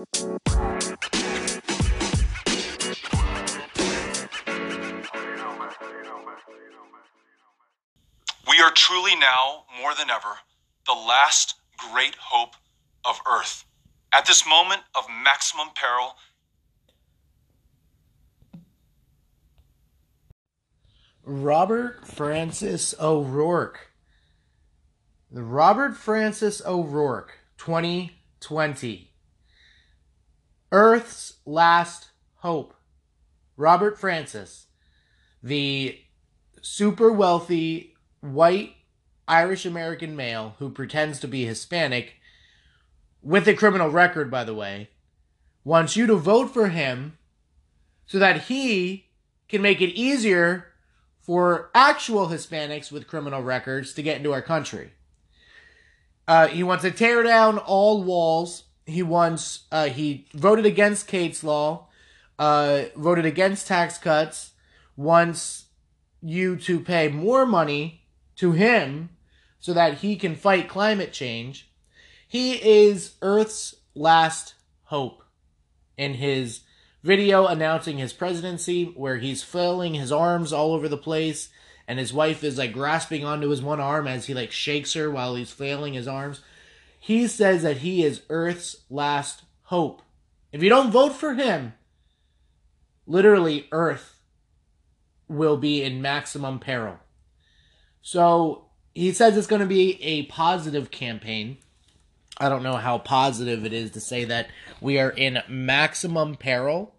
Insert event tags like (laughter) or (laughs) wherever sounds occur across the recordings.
We are truly now, more than ever, the last great hope of Earth. At this moment of maximum peril, Robert Francis O'Rourke. Robert Francis O'Rourke, 2020. Earth's Last Hope. Robert Francis, the super wealthy white Irish American male who pretends to be Hispanic, with a criminal record, by the way, wants you to vote for him so that he can make it easier for actual Hispanics with criminal records to get into our country. Uh, he wants to tear down all walls. He wants. Uh, he voted against Kate's law. Uh, voted against tax cuts. Wants you to pay more money to him so that he can fight climate change. He is Earth's last hope in his video announcing his presidency where he's flailing his arms all over the place and his wife is like grasping onto his one arm as he like shakes her while he's flailing his arms. He says that he is Earth's last hope. If you don't vote for him, literally Earth will be in maximum peril. So he says it's going to be a positive campaign. I don't know how positive it is to say that we are in maximum peril,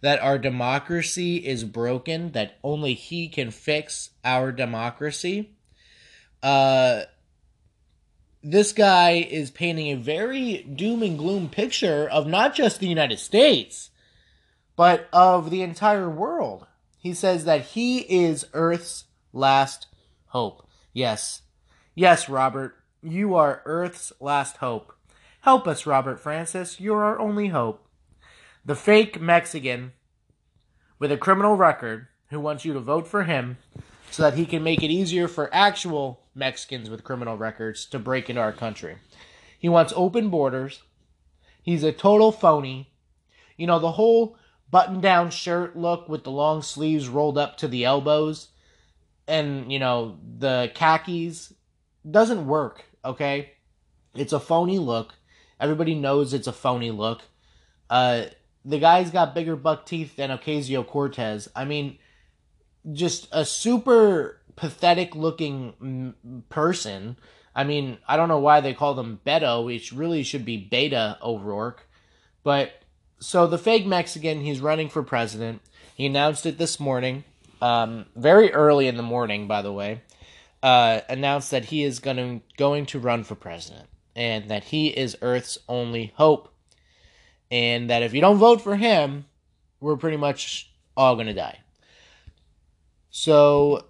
that our democracy is broken, that only he can fix our democracy. Uh, this guy is painting a very doom and gloom picture of not just the United States, but of the entire world. He says that he is Earth's last hope. Yes. Yes, Robert. You are Earth's last hope. Help us, Robert Francis. You're our only hope. The fake Mexican with a criminal record who wants you to vote for him so that he can make it easier for actual Mexicans with criminal records to break into our country. He wants open borders. He's a total phony. You know, the whole button down shirt look with the long sleeves rolled up to the elbows and, you know, the khakis doesn't work okay? It's a phony look. Everybody knows it's a phony look. Uh, the guy's got bigger buck teeth than Ocasio Cortez. I mean, just a super pathetic looking person. I mean, I don't know why they call them Beto. It really should be Beta O'Rourke. But so the fake Mexican, he's running for president. He announced it this morning, um, very early in the morning, by the way uh, announced that he is going to, going to run for president and that he is Earth's only hope, and that if you don't vote for him, we're pretty much all going to die. So,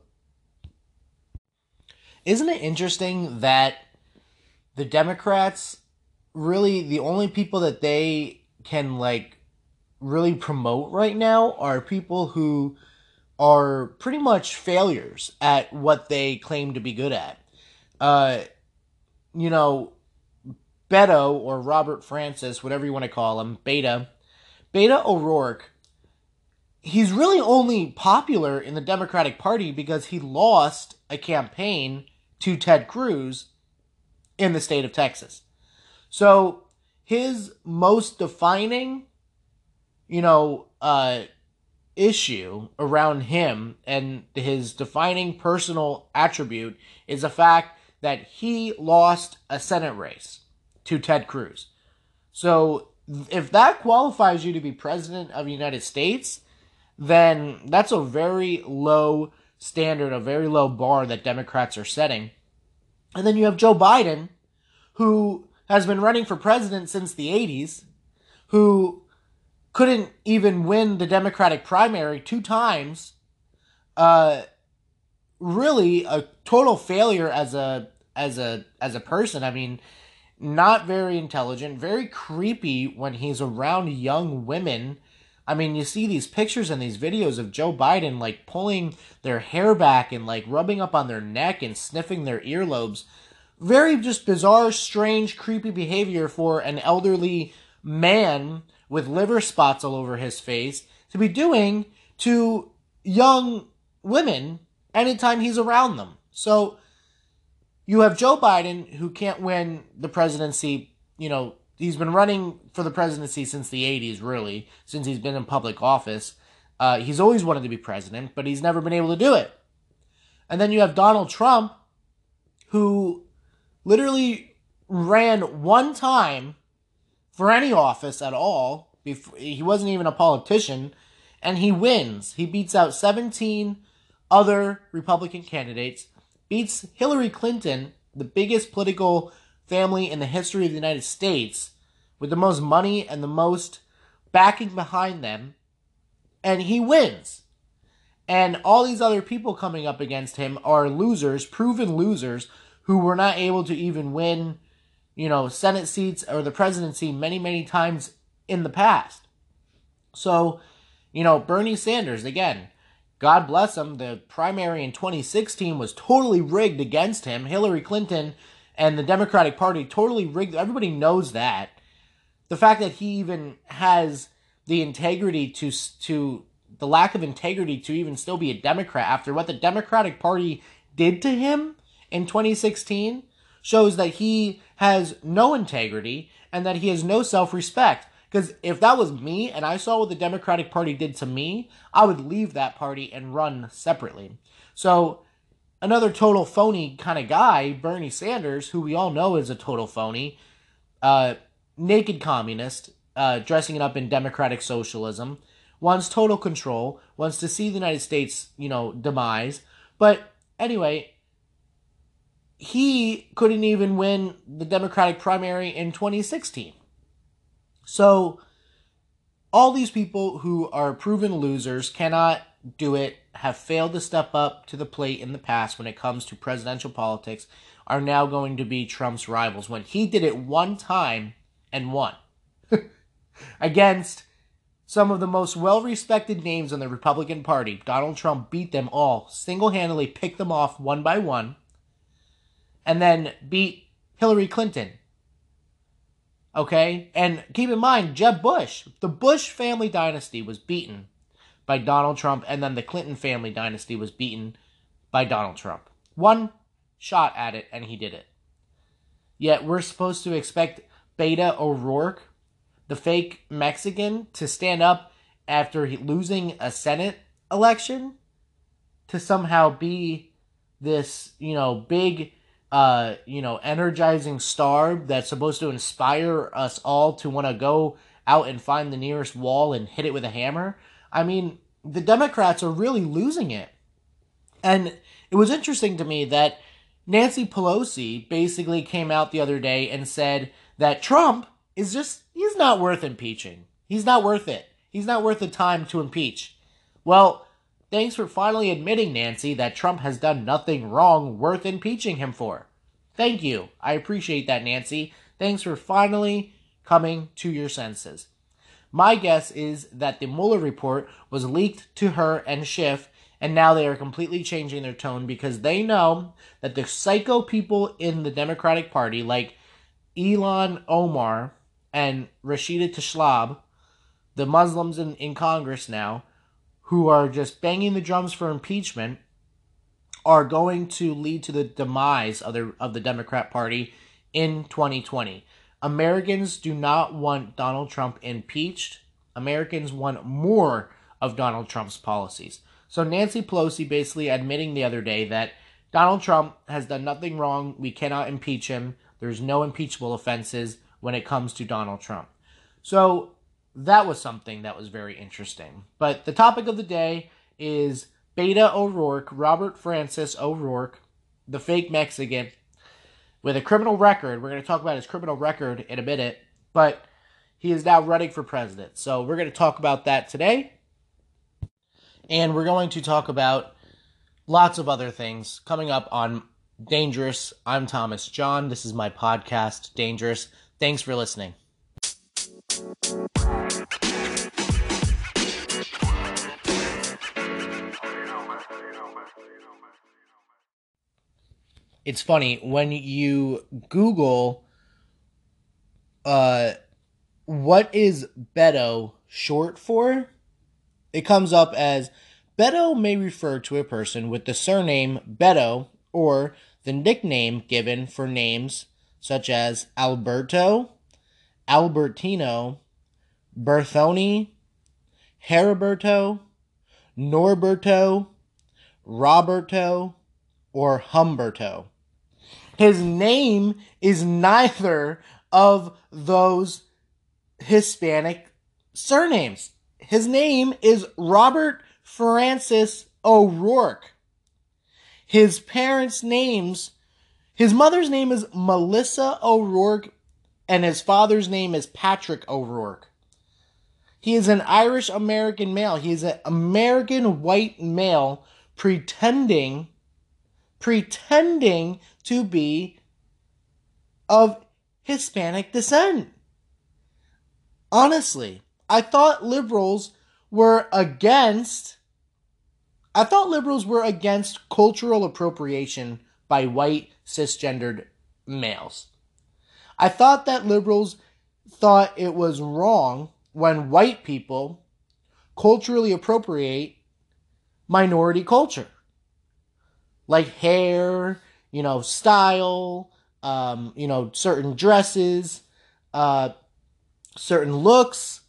isn't it interesting that the Democrats really the only people that they can like really promote right now are people who are pretty much failures at what they claim to be good at. Uh, you know, Beto or Robert Francis, whatever you want to call him, Beta, Beta O'Rourke, he's really only popular in the Democratic Party because he lost a campaign to Ted Cruz in the state of Texas. So his most defining, you know, uh, issue around him and his defining personal attribute is the fact that he lost a Senate race to Ted Cruz. So if that qualifies you to be president of the United States, then that's a very low standard, a very low bar that Democrats are setting. And then you have Joe Biden, who has been running for president since the 80s, who couldn't even win the Democratic primary two times. Uh, really a total failure as a as a as a person. I mean, not very intelligent, very creepy when he's around young women. I mean, you see these pictures and these videos of Joe Biden like pulling their hair back and like rubbing up on their neck and sniffing their earlobes. Very just bizarre, strange, creepy behavior for an elderly man with liver spots all over his face to be doing to young women anytime he's around them. So you have Joe Biden who can't win the presidency, you know, he's been running for the presidency since the 80s really, since he's been in public office. Uh, he's always wanted to be president, but he's never been able to do it. And then you have Donald Trump who literally ran one time for any office at all. Before, he wasn't even a politician, and he wins. He beats out 17 other Republican candidates, beats Hillary Clinton, the biggest political family in the history of the United States, with the most money and the most backing behind them, and he wins. And all these other people coming up against him are losers, proven losers, who were not able to even win, you know, Senate seats or the presidency many, many times in the past. So, you know, Bernie Sanders, again, God bless him, the primary in 2016 was totally rigged against him. Hillary Clinton and the Democratic Party totally rigged. Everybody knows that. The fact that he even has the integrity to to the lack of integrity to even still be a Democrat after what the Democratic Party did to him in 2016 shows that he has no integrity and that he has no self respect. Because if that was me and I saw what the Democratic Party did to me, I would leave that party and run separately. So, another total phony kind of guy, Bernie Sanders, who we all know is a total phony, uh, naked communist, uh, dressing it up in democratic socialism, wants total control, wants to see the United States, you know, demise. But anyway, he couldn't even win the Democratic primary in 2016. So, all these people who are proven losers cannot do it, have failed to step up to the plate in the past when it comes to presidential politics, are now going to be Trump's rivals when he did it one time and won (laughs) against some of the most well respected names in the Republican Party. Donald Trump beat them all, single handedly picked them off one by one and then beat Hillary Clinton. Okay? And keep in mind, Jeb Bush, the Bush family dynasty was beaten by Donald Trump, and then the Clinton family dynasty was beaten by Donald Trump. One shot at it, and he did it. Yet we're supposed to expect Beta O'Rourke, the fake Mexican, to stand up after losing a Senate election to somehow be this, you know, big uh, you know, energizing star that's supposed to inspire us all to want to go out and find the nearest wall and hit it with a hammer. I mean, the Democrats are really losing it. And it was interesting to me that Nancy Pelosi basically came out the other day and said that Trump is just, he's not worth impeaching. He's not worth it. He's not worth the time to impeach. Well, Thanks for finally admitting, Nancy, that Trump has done nothing wrong worth impeaching him for. Thank you. I appreciate that, Nancy. Thanks for finally coming to your senses. My guess is that the Mueller report was leaked to her and Schiff, and now they are completely changing their tone because they know that the psycho people in the Democratic Party, like Ilhan Omar and Rashida Tlaib, the Muslims in, in Congress now, who are just banging the drums for impeachment are going to lead to the demise of the of the Democrat Party in 2020. Americans do not want Donald Trump impeached. Americans want more of Donald Trump's policies. So Nancy Pelosi basically admitting the other day that Donald Trump has done nothing wrong. We cannot impeach him. There's no impeachable offenses when it comes to Donald Trump. So that was something that was very interesting. But the topic of the day is Beta O'Rourke, Robert Francis O'Rourke, the fake Mexican, with a criminal record. We're going to talk about his criminal record in a minute, but he is now running for president. So we're going to talk about that today. And we're going to talk about lots of other things coming up on Dangerous. I'm Thomas John. This is my podcast, Dangerous. Thanks for listening. It's funny when you Google uh what is Beto short for? It comes up as Beto may refer to a person with the surname Beto or the nickname given for names such as Alberto, Albertino, Berthoni, Heriberto, Norberto, Roberto, or Humberto. His name is neither of those Hispanic surnames. His name is Robert Francis O'Rourke. His parents' names, his mother's name is Melissa O'Rourke, and his father's name is Patrick O'Rourke. He is an Irish American male. He is an American white male pretending, pretending to be of Hispanic descent. Honestly, I thought liberals were against I thought liberals were against cultural appropriation by white cisgendered males. I thought that liberals thought it was wrong when white people culturally appropriate minority culture. Like hair, you know, style, um, you know, certain dresses, uh, certain looks,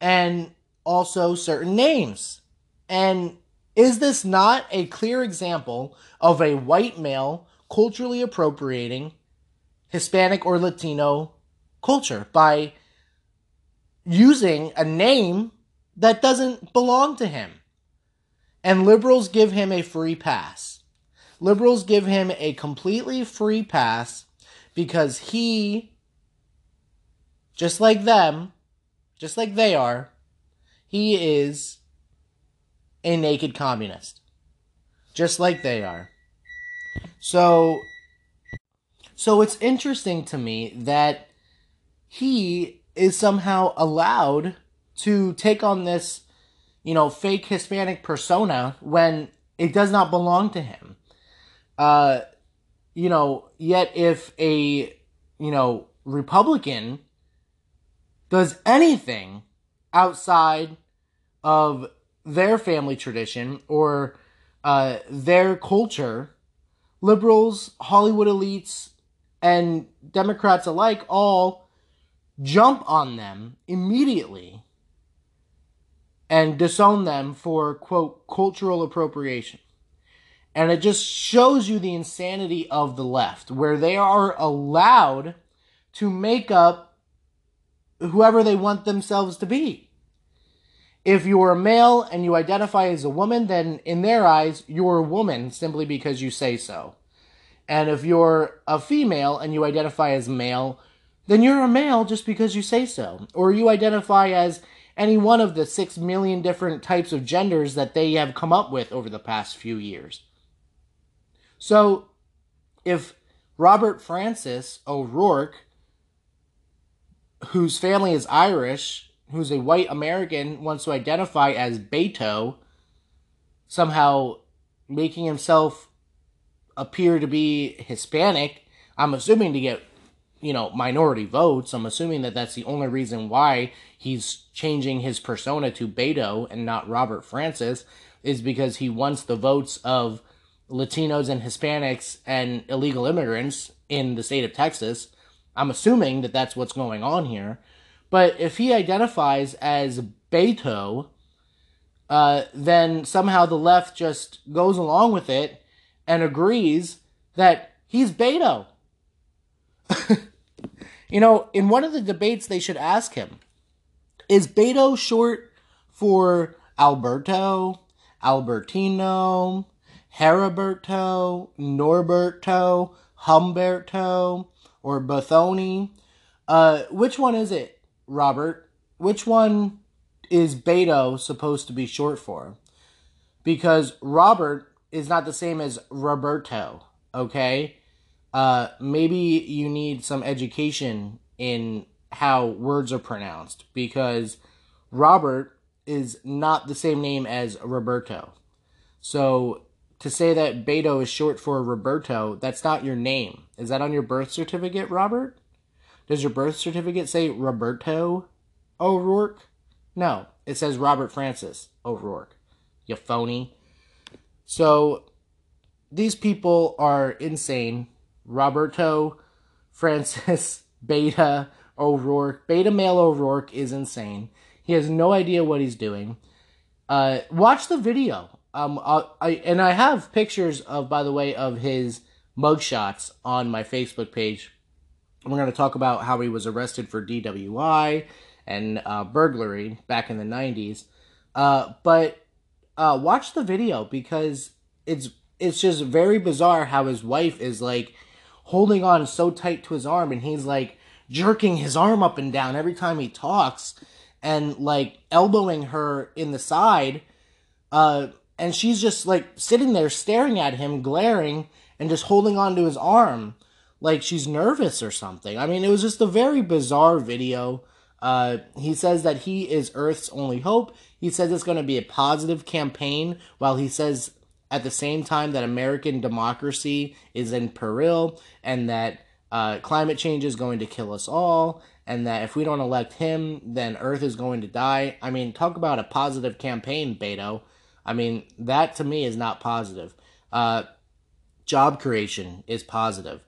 and also certain names. And is this not a clear example of a white male culturally appropriating Hispanic or Latino culture by using a name that doesn't belong to him? And liberals give him a free pass. Liberals give him a completely free pass because he, just like them, just like they are, he is a naked communist. Just like they are. So so it's interesting to me that he is somehow allowed to take on this, you know, fake Hispanic persona when it does not belong to him. Uh you know, yet if a, you know, Republican does anything outside of their family tradition or uh, their culture, liberals, Hollywood elites, and Democrats alike all jump on them immediately and disown them for, quote, cultural appropriation. And it just shows you the insanity of the left, where they are allowed to make up whoever they want themselves to be. If you're a male and you identify as a woman, then in their eyes, you're a woman simply because you say so. And if you're a female and you identify as male, then you're a male just because you say so. Or you identify as any one of the six million different types of genders that they have come up with over the past few years. So, if Robert Francis O'Rourke, whose family is Irish, who's a white American, wants to identify as Beto, somehow making himself appear to be Hispanic, I'm assuming to get, you know, minority votes. I'm assuming that that's the only reason why he's changing his persona to Beto and not Robert Francis, is because he wants the votes of Latinos and Hispanics and illegal immigrants in the state of Texas. I'm assuming that that's what's going on here. But if he identifies as Beto, uh, then somehow the left just goes along with it and agrees that he's Beto. (laughs) you know, in one of the debates, they should ask him Is Beto short for Alberto, Albertino, Heriberto, Norberto, Humberto, or Bothoni? Uh, which one is it? Robert, which one is Beto supposed to be short for? Because Robert is not the same as Roberto, okay? Uh, maybe you need some education in how words are pronounced because Robert is not the same name as Roberto. So to say that Beto is short for Roberto, that's not your name. Is that on your birth certificate, Robert? Does your birth certificate say Roberto O'Rourke? No, it says Robert Francis O'Rourke. You phony. So these people are insane. Roberto Francis (laughs) Beta O'Rourke, Beta Male O'Rourke is insane. He has no idea what he's doing. Uh, watch the video. Um, I, I and I have pictures of, by the way, of his mugshots on my Facebook page. We're going to talk about how he was arrested for DWI and uh, burglary back in the 90s. Uh, but uh, watch the video because it's it's just very bizarre how his wife is like holding on so tight to his arm and he's like jerking his arm up and down every time he talks and like elbowing her in the side uh and she's just like sitting there staring at him glaring and just holding on to his arm like she's nervous or something i mean it was just a very bizarre video uh, he says that he is Earth's only hope. He says it's going to be a positive campaign, while he says at the same time that American democracy is in peril and that uh, climate change is going to kill us all, and that if we don't elect him, then Earth is going to die. I mean, talk about a positive campaign, Beto. I mean, that to me is not positive. Uh, job creation is positive.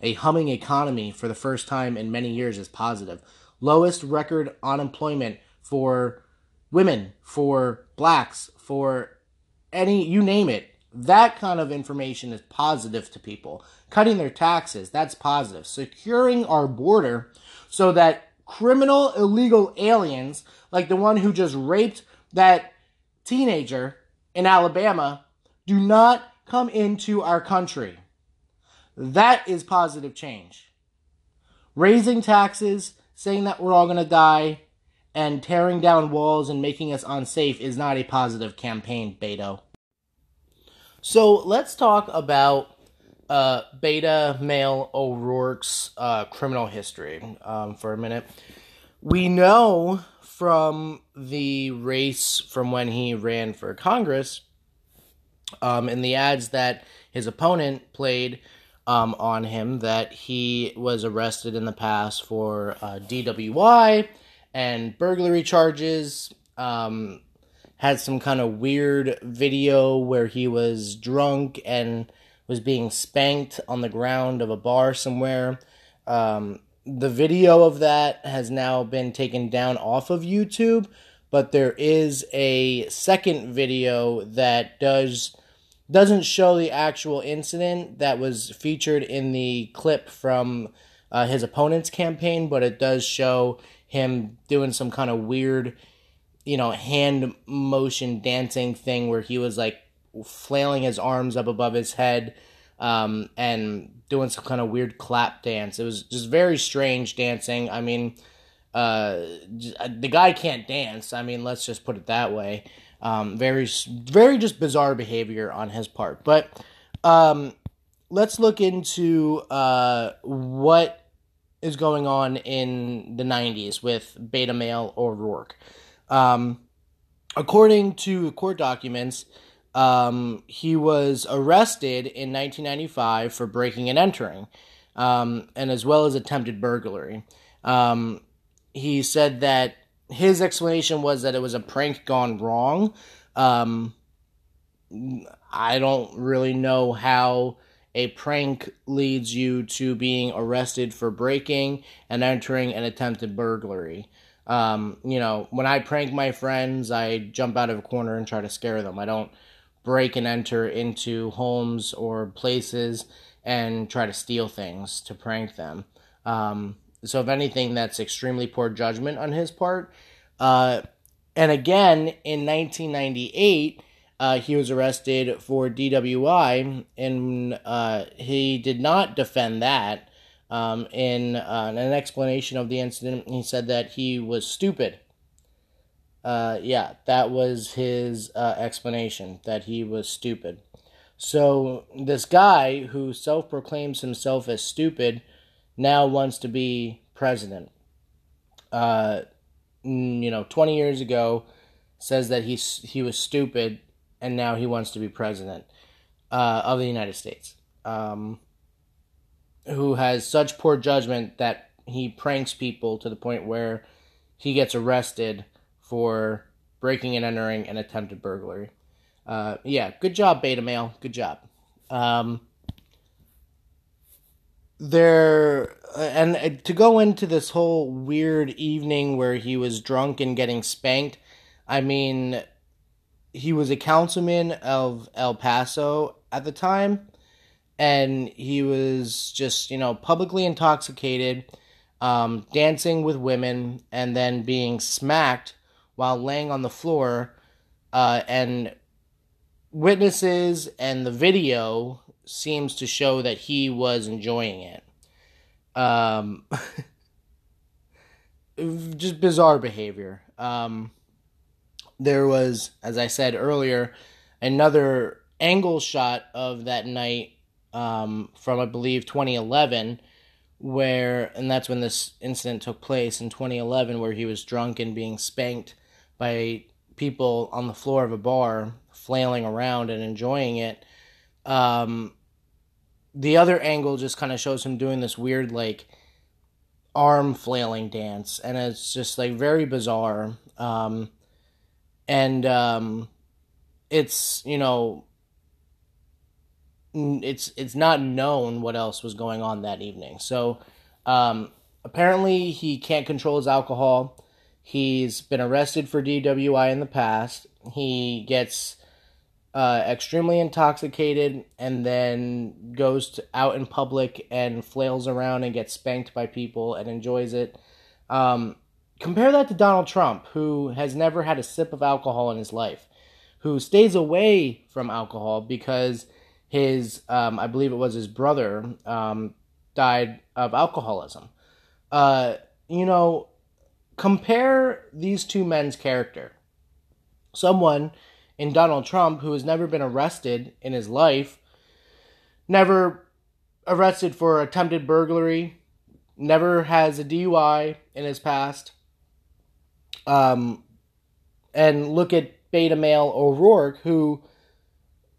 A humming economy for the first time in many years is positive lowest record unemployment for women, for blacks, for any, you name it. That kind of information is positive to people. Cutting their taxes, that's positive. Securing our border so that criminal illegal aliens, like the one who just raped that teenager in Alabama, do not come into our country. That is positive change. Raising taxes, saying that we're all going to die and tearing down walls and making us unsafe is not a positive campaign, Beto. So let's talk about uh, Beta Male O'Rourke's uh, criminal history um, for a minute. We know from the race from when he ran for Congress um, in the ads that his opponent played um, on him that he was arrested in the past for uh, DWI and burglary charges. Um, had some kind of weird video where he was drunk and was being spanked on the ground of a bar somewhere. Um, the video of that has now been taken down off of YouTube, but there is a second video that does doesn't show the actual incident that was featured in the clip from uh, his opponent's campaign, but it does show him doing some kind of weird, you know, hand motion dancing thing where he was like flailing his arms up above his head um, and doing some kind of weird clap dance. It was just very strange dancing. I mean, uh, the guy can't dance. I mean, let's just put it that way. Um, very, very just bizarre behavior on his part. But um, let's look into uh, what is going on in the 90s with Beta Male O'Rourke. Um, according to court documents, um, he was arrested in 1995 for breaking and entering, um, and as well as attempted burglary. Um, he said that his explanation was that it was a prank gone wrong. Um, I don't really know how a prank leads you to being arrested for breaking and entering an attempted burglary. Um, you know, when I prank my friends, I jump out of a corner and try to scare them. I don't break and enter into homes or places and try to steal things to prank them. Um, so, if anything, that's extremely poor judgment on his part. Uh, and again, in 1998, uh, he was arrested for DWI, and uh, he did not defend that. Um, in uh, an explanation of the incident, he said that he was stupid. Uh, yeah, that was his uh, explanation, that he was stupid. So, this guy who self proclaims himself as stupid now wants to be president. Uh, you know, 20 years ago says that he's, he was stupid and now he wants to be president uh, of the United States. Um, who has such poor judgment that he pranks people to the point where he gets arrested for breaking and entering an attempted burglary. Uh, yeah, good job, Beta Male. Good job. Um, there and uh, to go into this whole weird evening where he was drunk and getting spanked. I mean, he was a councilman of El Paso at the time, and he was just you know publicly intoxicated, um, dancing with women, and then being smacked while laying on the floor, uh, and witnesses and the video seems to show that he was enjoying it. Um, (laughs) just bizarre behavior. Um, there was, as I said earlier, another angle shot of that night um, from, I believe, 2011, where, and that's when this incident took place in 2011, where he was drunk and being spanked by people on the floor of a bar, flailing around and enjoying it. Um, the other angle just kind of shows him doing this weird, like, arm flailing dance, and it's just, like, very bizarre. Um, and um, it's you know it's it's not known what else was going on that evening. So um, apparently he can't control his alcohol. He's been arrested for DWI in the past. He gets uh, extremely intoxicated and then goes to, out in public and flails around and gets spanked by people and enjoys it. Um, Compare that to Donald Trump, who has never had a sip of alcohol in his life, who stays away from alcohol because his, um, I believe it was his brother, um, died of alcoholism. Uh, you know, compare these two men's character. Someone in Donald Trump who has never been arrested in his life, never arrested for attempted burglary, never has a DUI in his past um, and look at beta male O'Rourke, who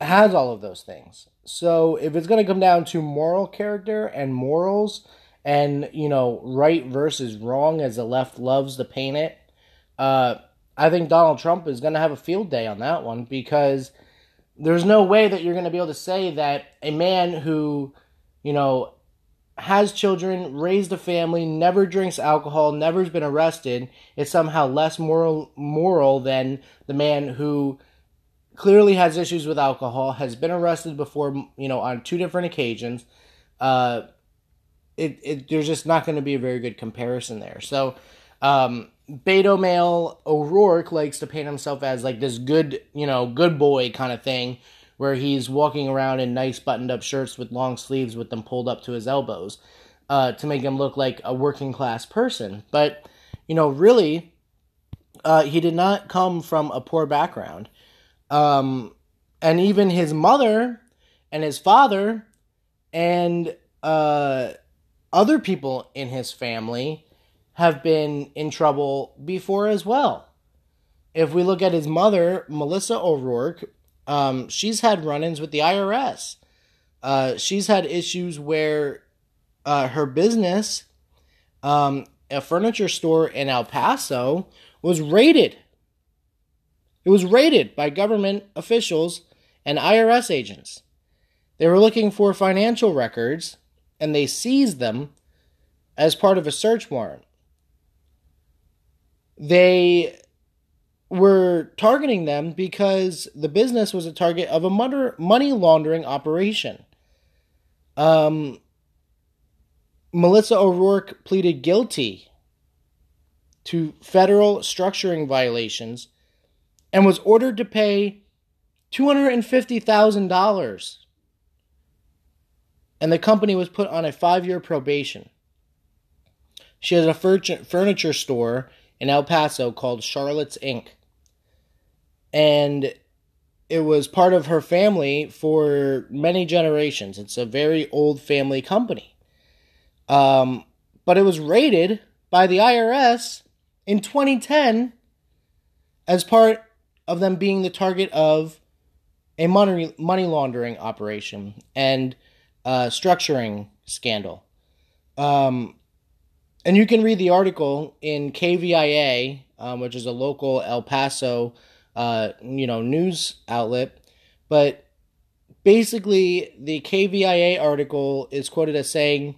has all of those things. So if it's going to come down to moral character and morals, and you know right versus wrong, as the left loves to paint it, uh, I think Donald Trump is going to have a field day on that one because there's no way that you're going to be able to say that a man who, you know, has children, raised a family, never drinks alcohol, never's been arrested, is somehow less moral moral than the man who clearly has issues with alcohol, has been arrested before, you know, on two different occasions. Uh, it, it there's just not going to be a very good comparison there. So, um, Beto male O'Rourke likes to paint himself as like this good, you know, good boy kind of thing where he's walking around in nice buttoned up shirts with long sleeves with them pulled up to his elbows uh, to make him look like a working class person. But, you know, really, uh, he did not come from a poor background. Um, and even his mother and his father and uh, other people in his family have been in trouble before as well. If we look at his mother, Melissa O'Rourke, um, she's had run ins with the IRS. Uh, she's had issues where uh, her business, um, a furniture store in El Paso, was raided. It was raided by government officials and IRS agents. They were looking for financial records and they seized them as part of a search warrant. They were targeting them because the business was a target of a money laundering operation. Um, Melissa O'Rourke pleaded guilty to federal structuring violations and was ordered to pay $250,000. And the company was put on a five year probation. She has a furniture store in El Paso called Charlotte's Inc and it was part of her family for many generations. It's a very old family company. Um, but it was raided by the IRS in 2010 as part of them being the target of a money money laundering operation and uh, structuring scandal. Um, and you can read the article in KVIA, um, which is a local El Paso, uh, you know, news outlet. But basically, the KVIA article is quoted as saying,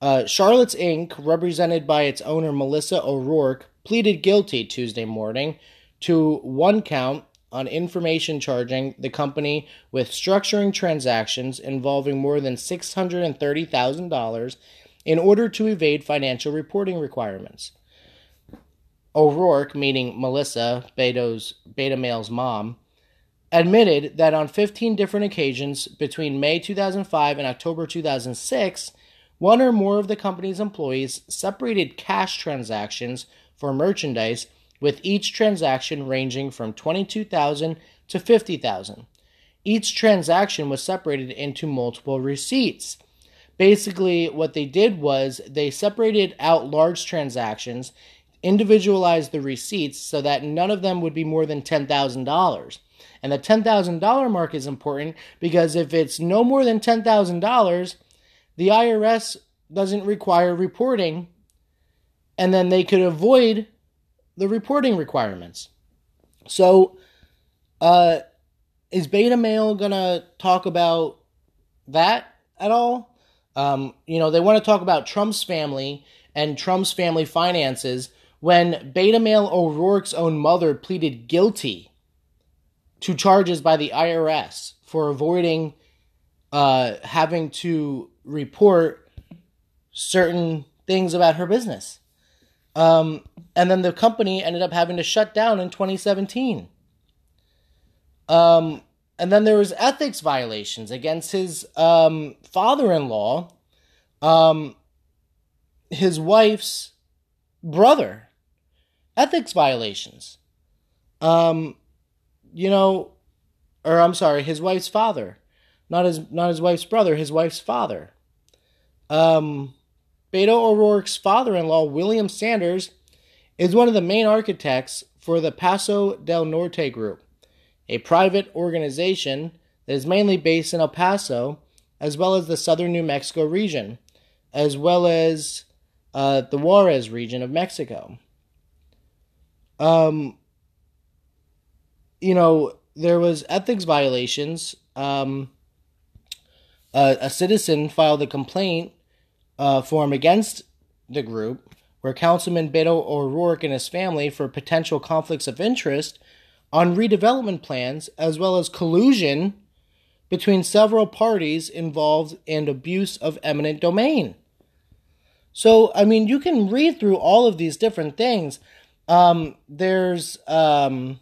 uh, "Charlotte's Inc., represented by its owner Melissa O'Rourke, pleaded guilty Tuesday morning to one count on information charging the company with structuring transactions involving more than $630,000 in order to evade financial reporting requirements. O'Rourke, meaning Melissa, Beto's, Beta Male's mom, admitted that on 15 different occasions between May 2005 and October 2006, one or more of the company's employees separated cash transactions for merchandise with each transaction ranging from 22,000 to 50,000. Each transaction was separated into multiple receipts. Basically, what they did was they separated out large transactions, individualized the receipts so that none of them would be more than $10,000. And the $10,000 mark is important because if it's no more than $10,000, the IRS doesn't require reporting, and then they could avoid the reporting requirements. So, uh, is Beta Male gonna talk about that at all? Um, you know, they want to talk about Trump's family and Trump's family finances when Beta Male O'Rourke's own mother pleaded guilty to charges by the IRS for avoiding uh, having to report certain things about her business. Um, and then the company ended up having to shut down in 2017. Um, and then there was ethics violations against his um, father-in-law, um, his wife's brother. Ethics violations. Um, you know, or I'm sorry, his wife's father, not his not his wife's brother, his wife's father. Um, Beto O'Rourke's father-in-law, William Sanders, is one of the main architects for the Paso del Norte Group, a private organization that is mainly based in El Paso, as well as the southern New Mexico region, as well as uh, the Juarez region of Mexico. Um, you know, there was ethics violations. Um, uh, a citizen filed a complaint uh, form against the group, where Councilman Beto O'Rourke and his family for potential conflicts of interest on redevelopment plans, as well as collusion between several parties involved and abuse of eminent domain. So, I mean, you can read through all of these different things. Um, there's um,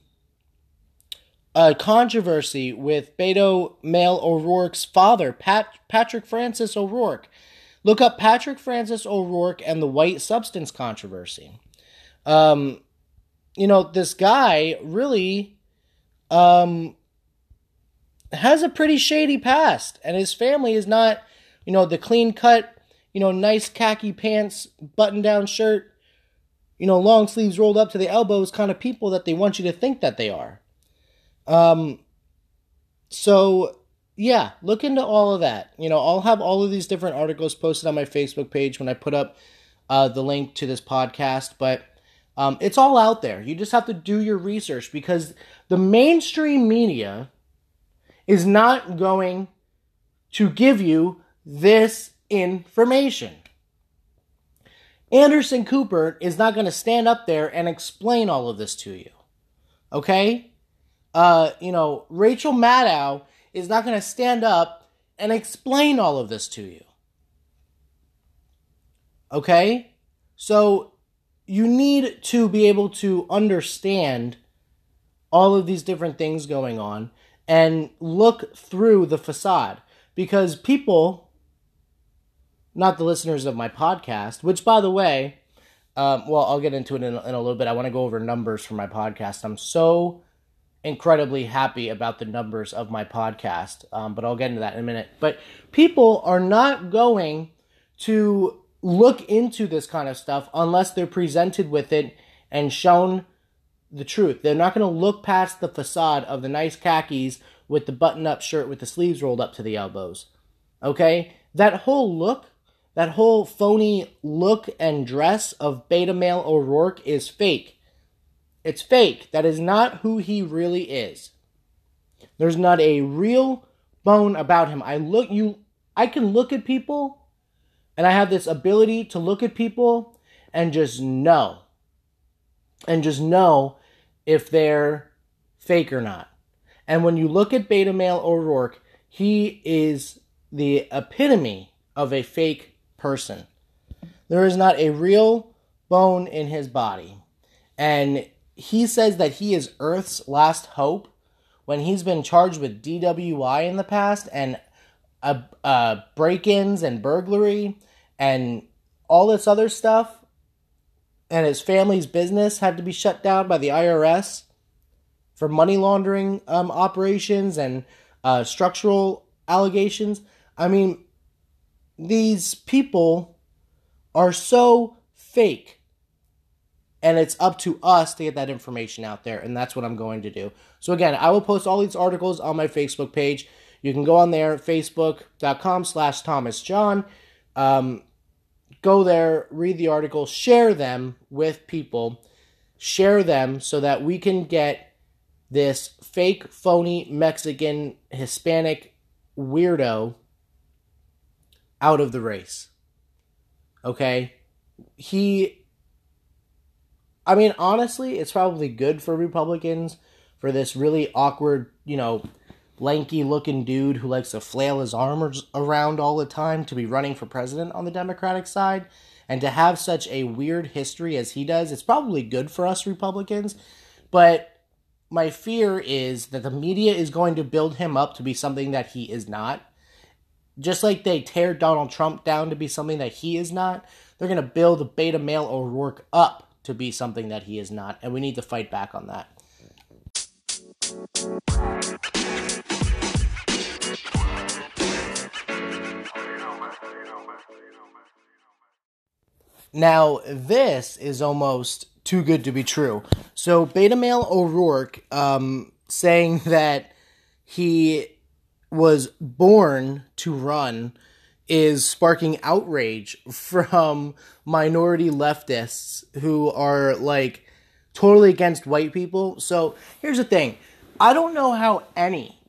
a controversy with Beto Male O'Rourke's father, Pat, Patrick Francis O'Rourke. Look up Patrick Francis O'Rourke and the white substance controversy. Um, you know, this guy really um, has a pretty shady past, and his family is not, you know, the clean cut, you know, nice khaki pants, button down shirt, you know, long sleeves rolled up to the elbows kind of people that they want you to think that they are. Um, so yeah, look into all of that. You know, I'll have all of these different articles posted on my Facebook page when I put up uh, the link to this podcast, but um, it's all out there. You just have to do your research because the mainstream media is not going to give you this information. Anderson Cooper is not going to stand up there and explain all of this to you. Okay? Uh, you know, Rachel Maddow is not going to stand up and explain all of this to you. Okay? So you need to be able to understand all of these different things going on and look through the facade because people not the listeners of my podcast which by the way um, well i'll get into it in, in a little bit i want to go over numbers for my podcast i'm so incredibly happy about the numbers of my podcast, um, but I'll get into that in a minute. But people are not going to look into this kind of stuff unless they're presented with it and shown the truth. They're not going to look past the facade of the nice khakis with the button up shirt with the sleeves rolled up to the elbows. Okay? That whole look that whole phony look and dress of beta male O'Rourke is fake. It's fake. That is not who he really is. There's not a real bone about him. I look you I can look at people and I have this ability to look at people and just know. And just know if they're fake or not. And when you look at beta male O'Rourke, he is the epitome of a fake person. There is not a real bone in his body. And he says that he is Earth's last hope when he's been charged with DWI in the past and uh, uh, break ins and burglary and all this other stuff. And his family's business had to be shut down by the IRS for money laundering um, operations and uh, structural allegations. I mean, these people are so fake. And it's up to us to get that information out there. And that's what I'm going to do. So, again, I will post all these articles on my Facebook page. You can go on there, facebook.com slash Thomas John. Um, go there, read the articles, share them with people, share them so that we can get this fake, phony Mexican, Hispanic weirdo out of the race. Okay? He. I mean, honestly, it's probably good for Republicans for this really awkward, you know, lanky looking dude who likes to flail his arms around all the time to be running for president on the Democratic side. And to have such a weird history as he does, it's probably good for us Republicans. But my fear is that the media is going to build him up to be something that he is not. Just like they tear Donald Trump down to be something that he is not, they're going to build a beta male O'Rourke up to be something that he is not. And we need to fight back on that. Now, this is almost too good to be true. So, Beta Male O'Rourke um, saying that he was born to run is sparking outrage from minority leftists who are like totally against white people. So, here's the thing I don't know how any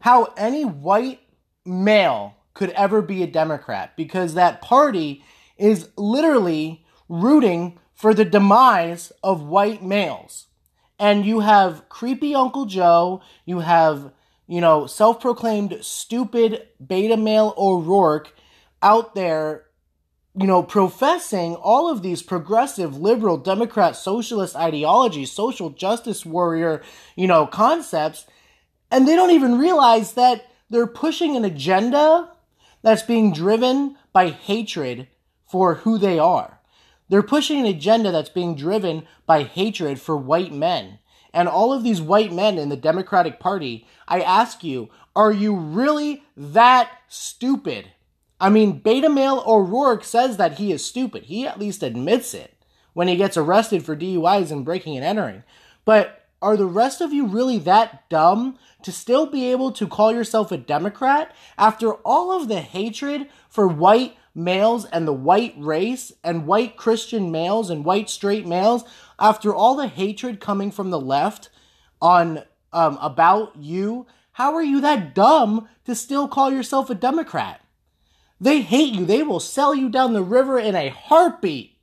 how any white male could ever be a Democrat because that party is literally rooting for the demise of white males. And you have creepy Uncle Joe, you have, you know, self proclaimed stupid beta male O'Rourke out there, you know, professing all of these progressive, liberal, Democrat, socialist ideologies, social justice warrior, you know, concepts. And they don't even realize that they're pushing an agenda that's being driven by hatred for who they are. They're pushing an agenda that's being driven by hatred for white men. And all of these white men in the Democratic Party, I ask you, are you really that stupid? I mean, beta male O'Rourke says that he is stupid. He at least admits it when he gets arrested for DUIs and breaking and entering. But are the rest of you really that dumb to still be able to call yourself a Democrat after all of the hatred for white males and the white race and white Christian males and white straight males, after all the hatred coming from the left on um, about you, how are you that dumb to still call yourself a Democrat? They hate you. They will sell you down the river in a heartbeat.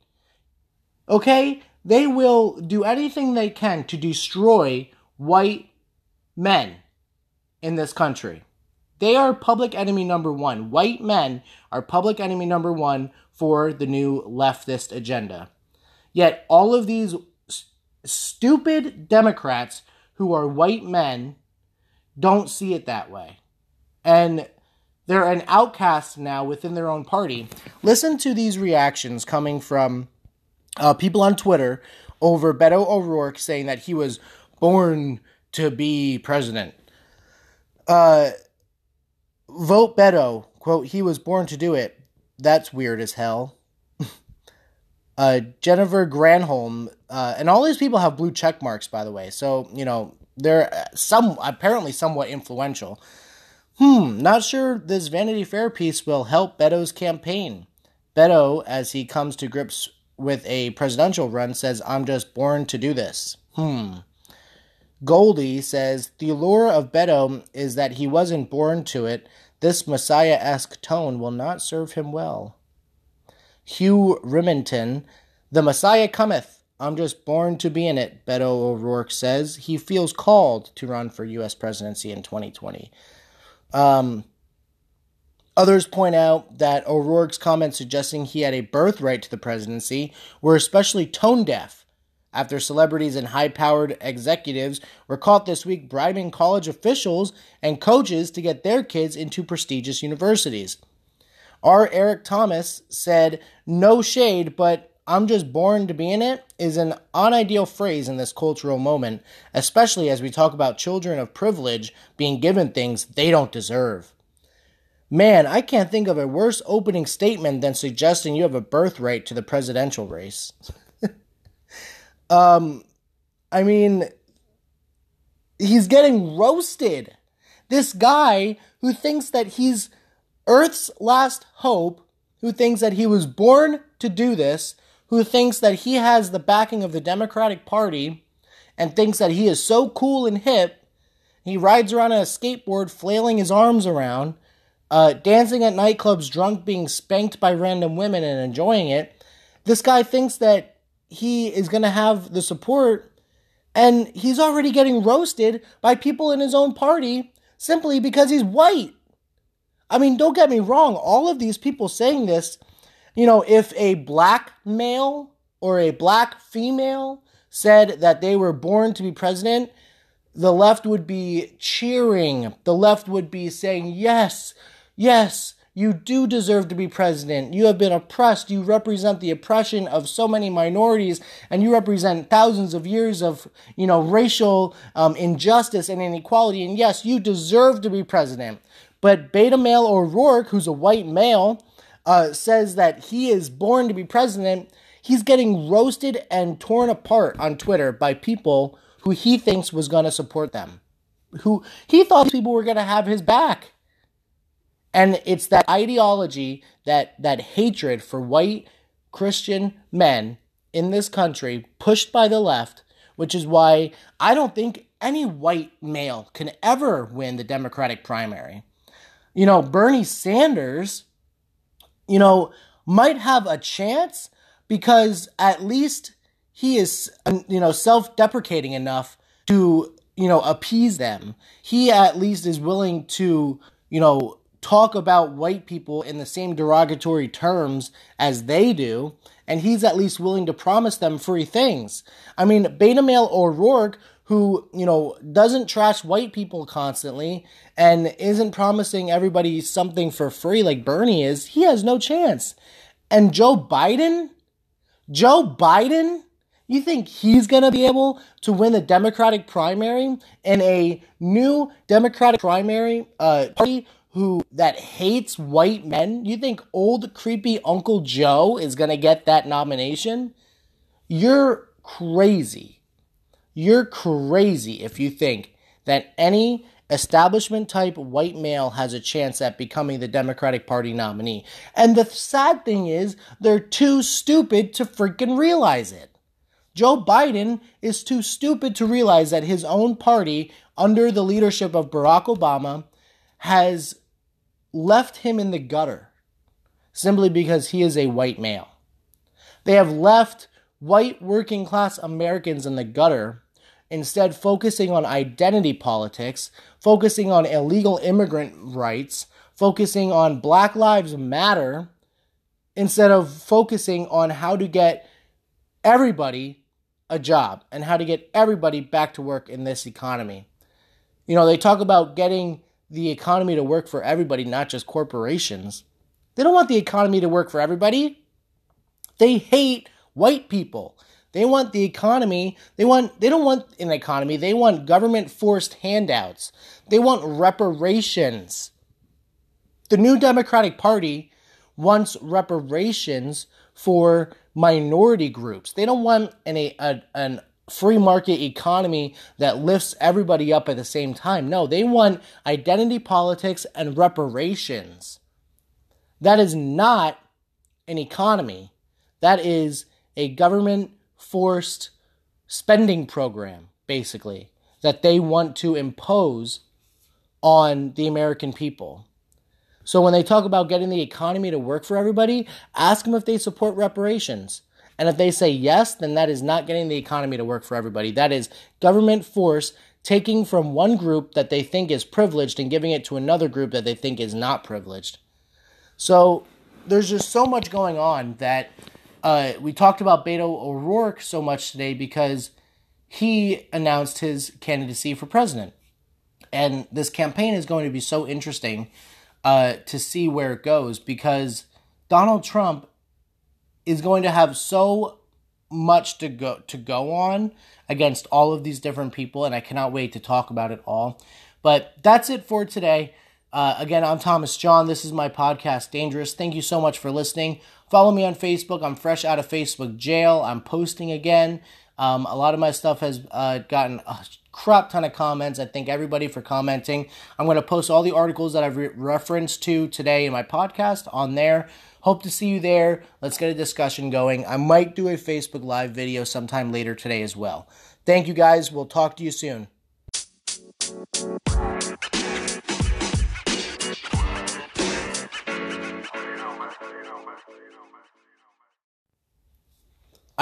Okay? They will do anything they can to destroy white men in this country. They are public enemy number one. White men are public enemy number one for the new leftist agenda. Yet all of these st- stupid Democrats who are white men don't see it that way. And they're an outcast now within their own party. Listen to these reactions coming from uh, people on Twitter over Beto O'Rourke saying that he was born to be president. Uh, vote Beto. Quote, he was born to do it. That's weird as hell. (laughs) uh, Jennifer Granholm, uh, and all these people have blue check marks, by the way. So, you know, they're uh, some apparently somewhat influential. Hmm, not sure this Vanity Fair piece will help Beto's campaign. Beto, as he comes to grips with a presidential run, says, I'm just born to do this. Hmm. Goldie says, The allure of Beto is that he wasn't born to it. This Messiah esque tone will not serve him well. Hugh Remington, The Messiah cometh. I'm just born to be in it, Beto O'Rourke says. He feels called to run for U.S. presidency in 2020. Um, others point out that O'Rourke's comments suggesting he had a birthright to the presidency were especially tone deaf after celebrities and high powered executives were caught this week bribing college officials and coaches to get their kids into prestigious universities. R. Eric Thomas said, No shade, but I'm just born to be in it is an unideal phrase in this cultural moment, especially as we talk about children of privilege being given things they don't deserve. Man, I can't think of a worse opening statement than suggesting you have a birthright to the presidential race. (laughs) um, I mean, he's getting roasted. This guy who thinks that he's Earth's last hope, who thinks that he was born to do this, who thinks that he has the backing of the Democratic Party and thinks that he is so cool and hip. He rides around on a skateboard, flailing his arms around, uh, dancing at nightclubs, drunk, being spanked by random women and enjoying it. This guy thinks that he is going to have the support, and he's already getting roasted by people in his own party simply because he's white. I mean, don't get me wrong, all of these people saying this you know, if a black male or a black female said that they were born to be president, the left would be cheering. The left would be saying, yes, yes, you do deserve to be president. You have been oppressed. You represent the oppression of so many minorities, and you represent thousands of years of, you know, racial um, injustice and inequality. And yes, you deserve to be president. But beta male O'Rourke, who's a white male, uh, says that he is born to be president, he's getting roasted and torn apart on Twitter by people who he thinks was going to support them, who he thought people were going to have his back. And it's that ideology, that that hatred for white Christian men in this country pushed by the left, which is why I don't think any white male can ever win the Democratic primary. You know, Bernie Sanders you know, might have a chance because at least he is, um, you know, self deprecating enough to, you know, appease them. He at least is willing to, you know, talk about white people in the same derogatory terms as they do, and he's at least willing to promise them free things. I mean, Beta Male O'Rourke who, you know, doesn't trash white people constantly and isn't promising everybody something for free like Bernie is, he has no chance. And Joe Biden, Joe Biden, you think he's going to be able to win the Democratic primary in a new Democratic primary uh, party who that hates white men? You think old creepy Uncle Joe is going to get that nomination? You're crazy. You're crazy if you think that any establishment type white male has a chance at becoming the Democratic Party nominee. And the sad thing is, they're too stupid to freaking realize it. Joe Biden is too stupid to realize that his own party, under the leadership of Barack Obama, has left him in the gutter simply because he is a white male. They have left white working class Americans in the gutter, instead, focusing on identity politics, focusing on illegal immigrant rights, focusing on Black Lives Matter, instead of focusing on how to get everybody a job and how to get everybody back to work in this economy. You know, they talk about getting the economy to work for everybody, not just corporations. They don't want the economy to work for everybody. They hate white people. They want the economy. They want they don't want an economy. They want government forced handouts. They want reparations. The new Democratic Party wants reparations for minority groups. They don't want an a, an free market economy that lifts everybody up at the same time. No, they want identity politics and reparations. That is not an economy. That is a government forced spending program, basically, that they want to impose on the American people. So when they talk about getting the economy to work for everybody, ask them if they support reparations. And if they say yes, then that is not getting the economy to work for everybody. That is government force taking from one group that they think is privileged and giving it to another group that they think is not privileged. So there's just so much going on that uh, we talked about Beto O'Rourke so much today because he announced his candidacy for president. And this campaign is going to be so interesting uh, to see where it goes because Donald Trump is going to have so much to go to go on against all of these different people, and I cannot wait to talk about it all. But that's it for today. Uh, again, I'm Thomas John. This is my podcast, Dangerous. Thank you so much for listening. Follow me on Facebook. I'm fresh out of Facebook jail. I'm posting again. Um, a lot of my stuff has uh, gotten a crap ton of comments. I thank everybody for commenting. I'm going to post all the articles that I've re- referenced to today in my podcast on there. Hope to see you there. Let's get a discussion going. I might do a Facebook Live video sometime later today as well. Thank you guys. We'll talk to you soon.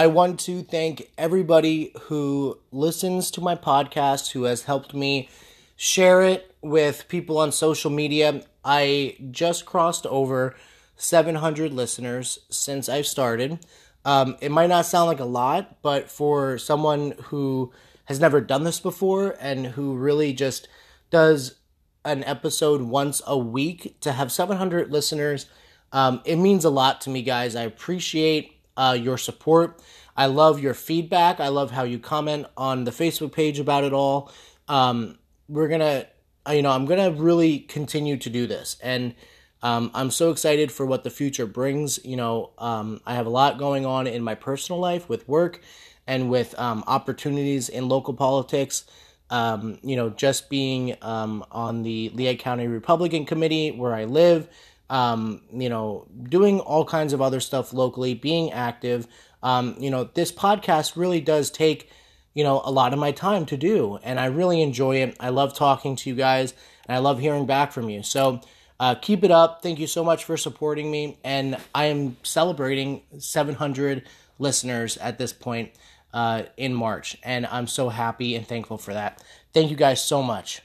I want to thank everybody who listens to my podcast, who has helped me share it with people on social media. I just crossed over 700 listeners since I've started. Um, it might not sound like a lot, but for someone who has never done this before and who really just does an episode once a week to have 700 listeners, um, it means a lot to me, guys. I appreciate uh, your support. I love your feedback. I love how you comment on the Facebook page about it all. Um, we're gonna, uh, you know, I'm gonna really continue to do this, and um, I'm so excited for what the future brings. You know, um, I have a lot going on in my personal life with work and with um, opportunities in local politics. Um, you know, just being um, on the Lehigh County Republican Committee where I live, um, you know, doing all kinds of other stuff locally, being active. Um, you know, this podcast really does take, you know, a lot of my time to do, and I really enjoy it. I love talking to you guys, and I love hearing back from you. So, uh, keep it up. Thank you so much for supporting me, and I am celebrating 700 listeners at this point uh, in March, and I'm so happy and thankful for that. Thank you guys so much.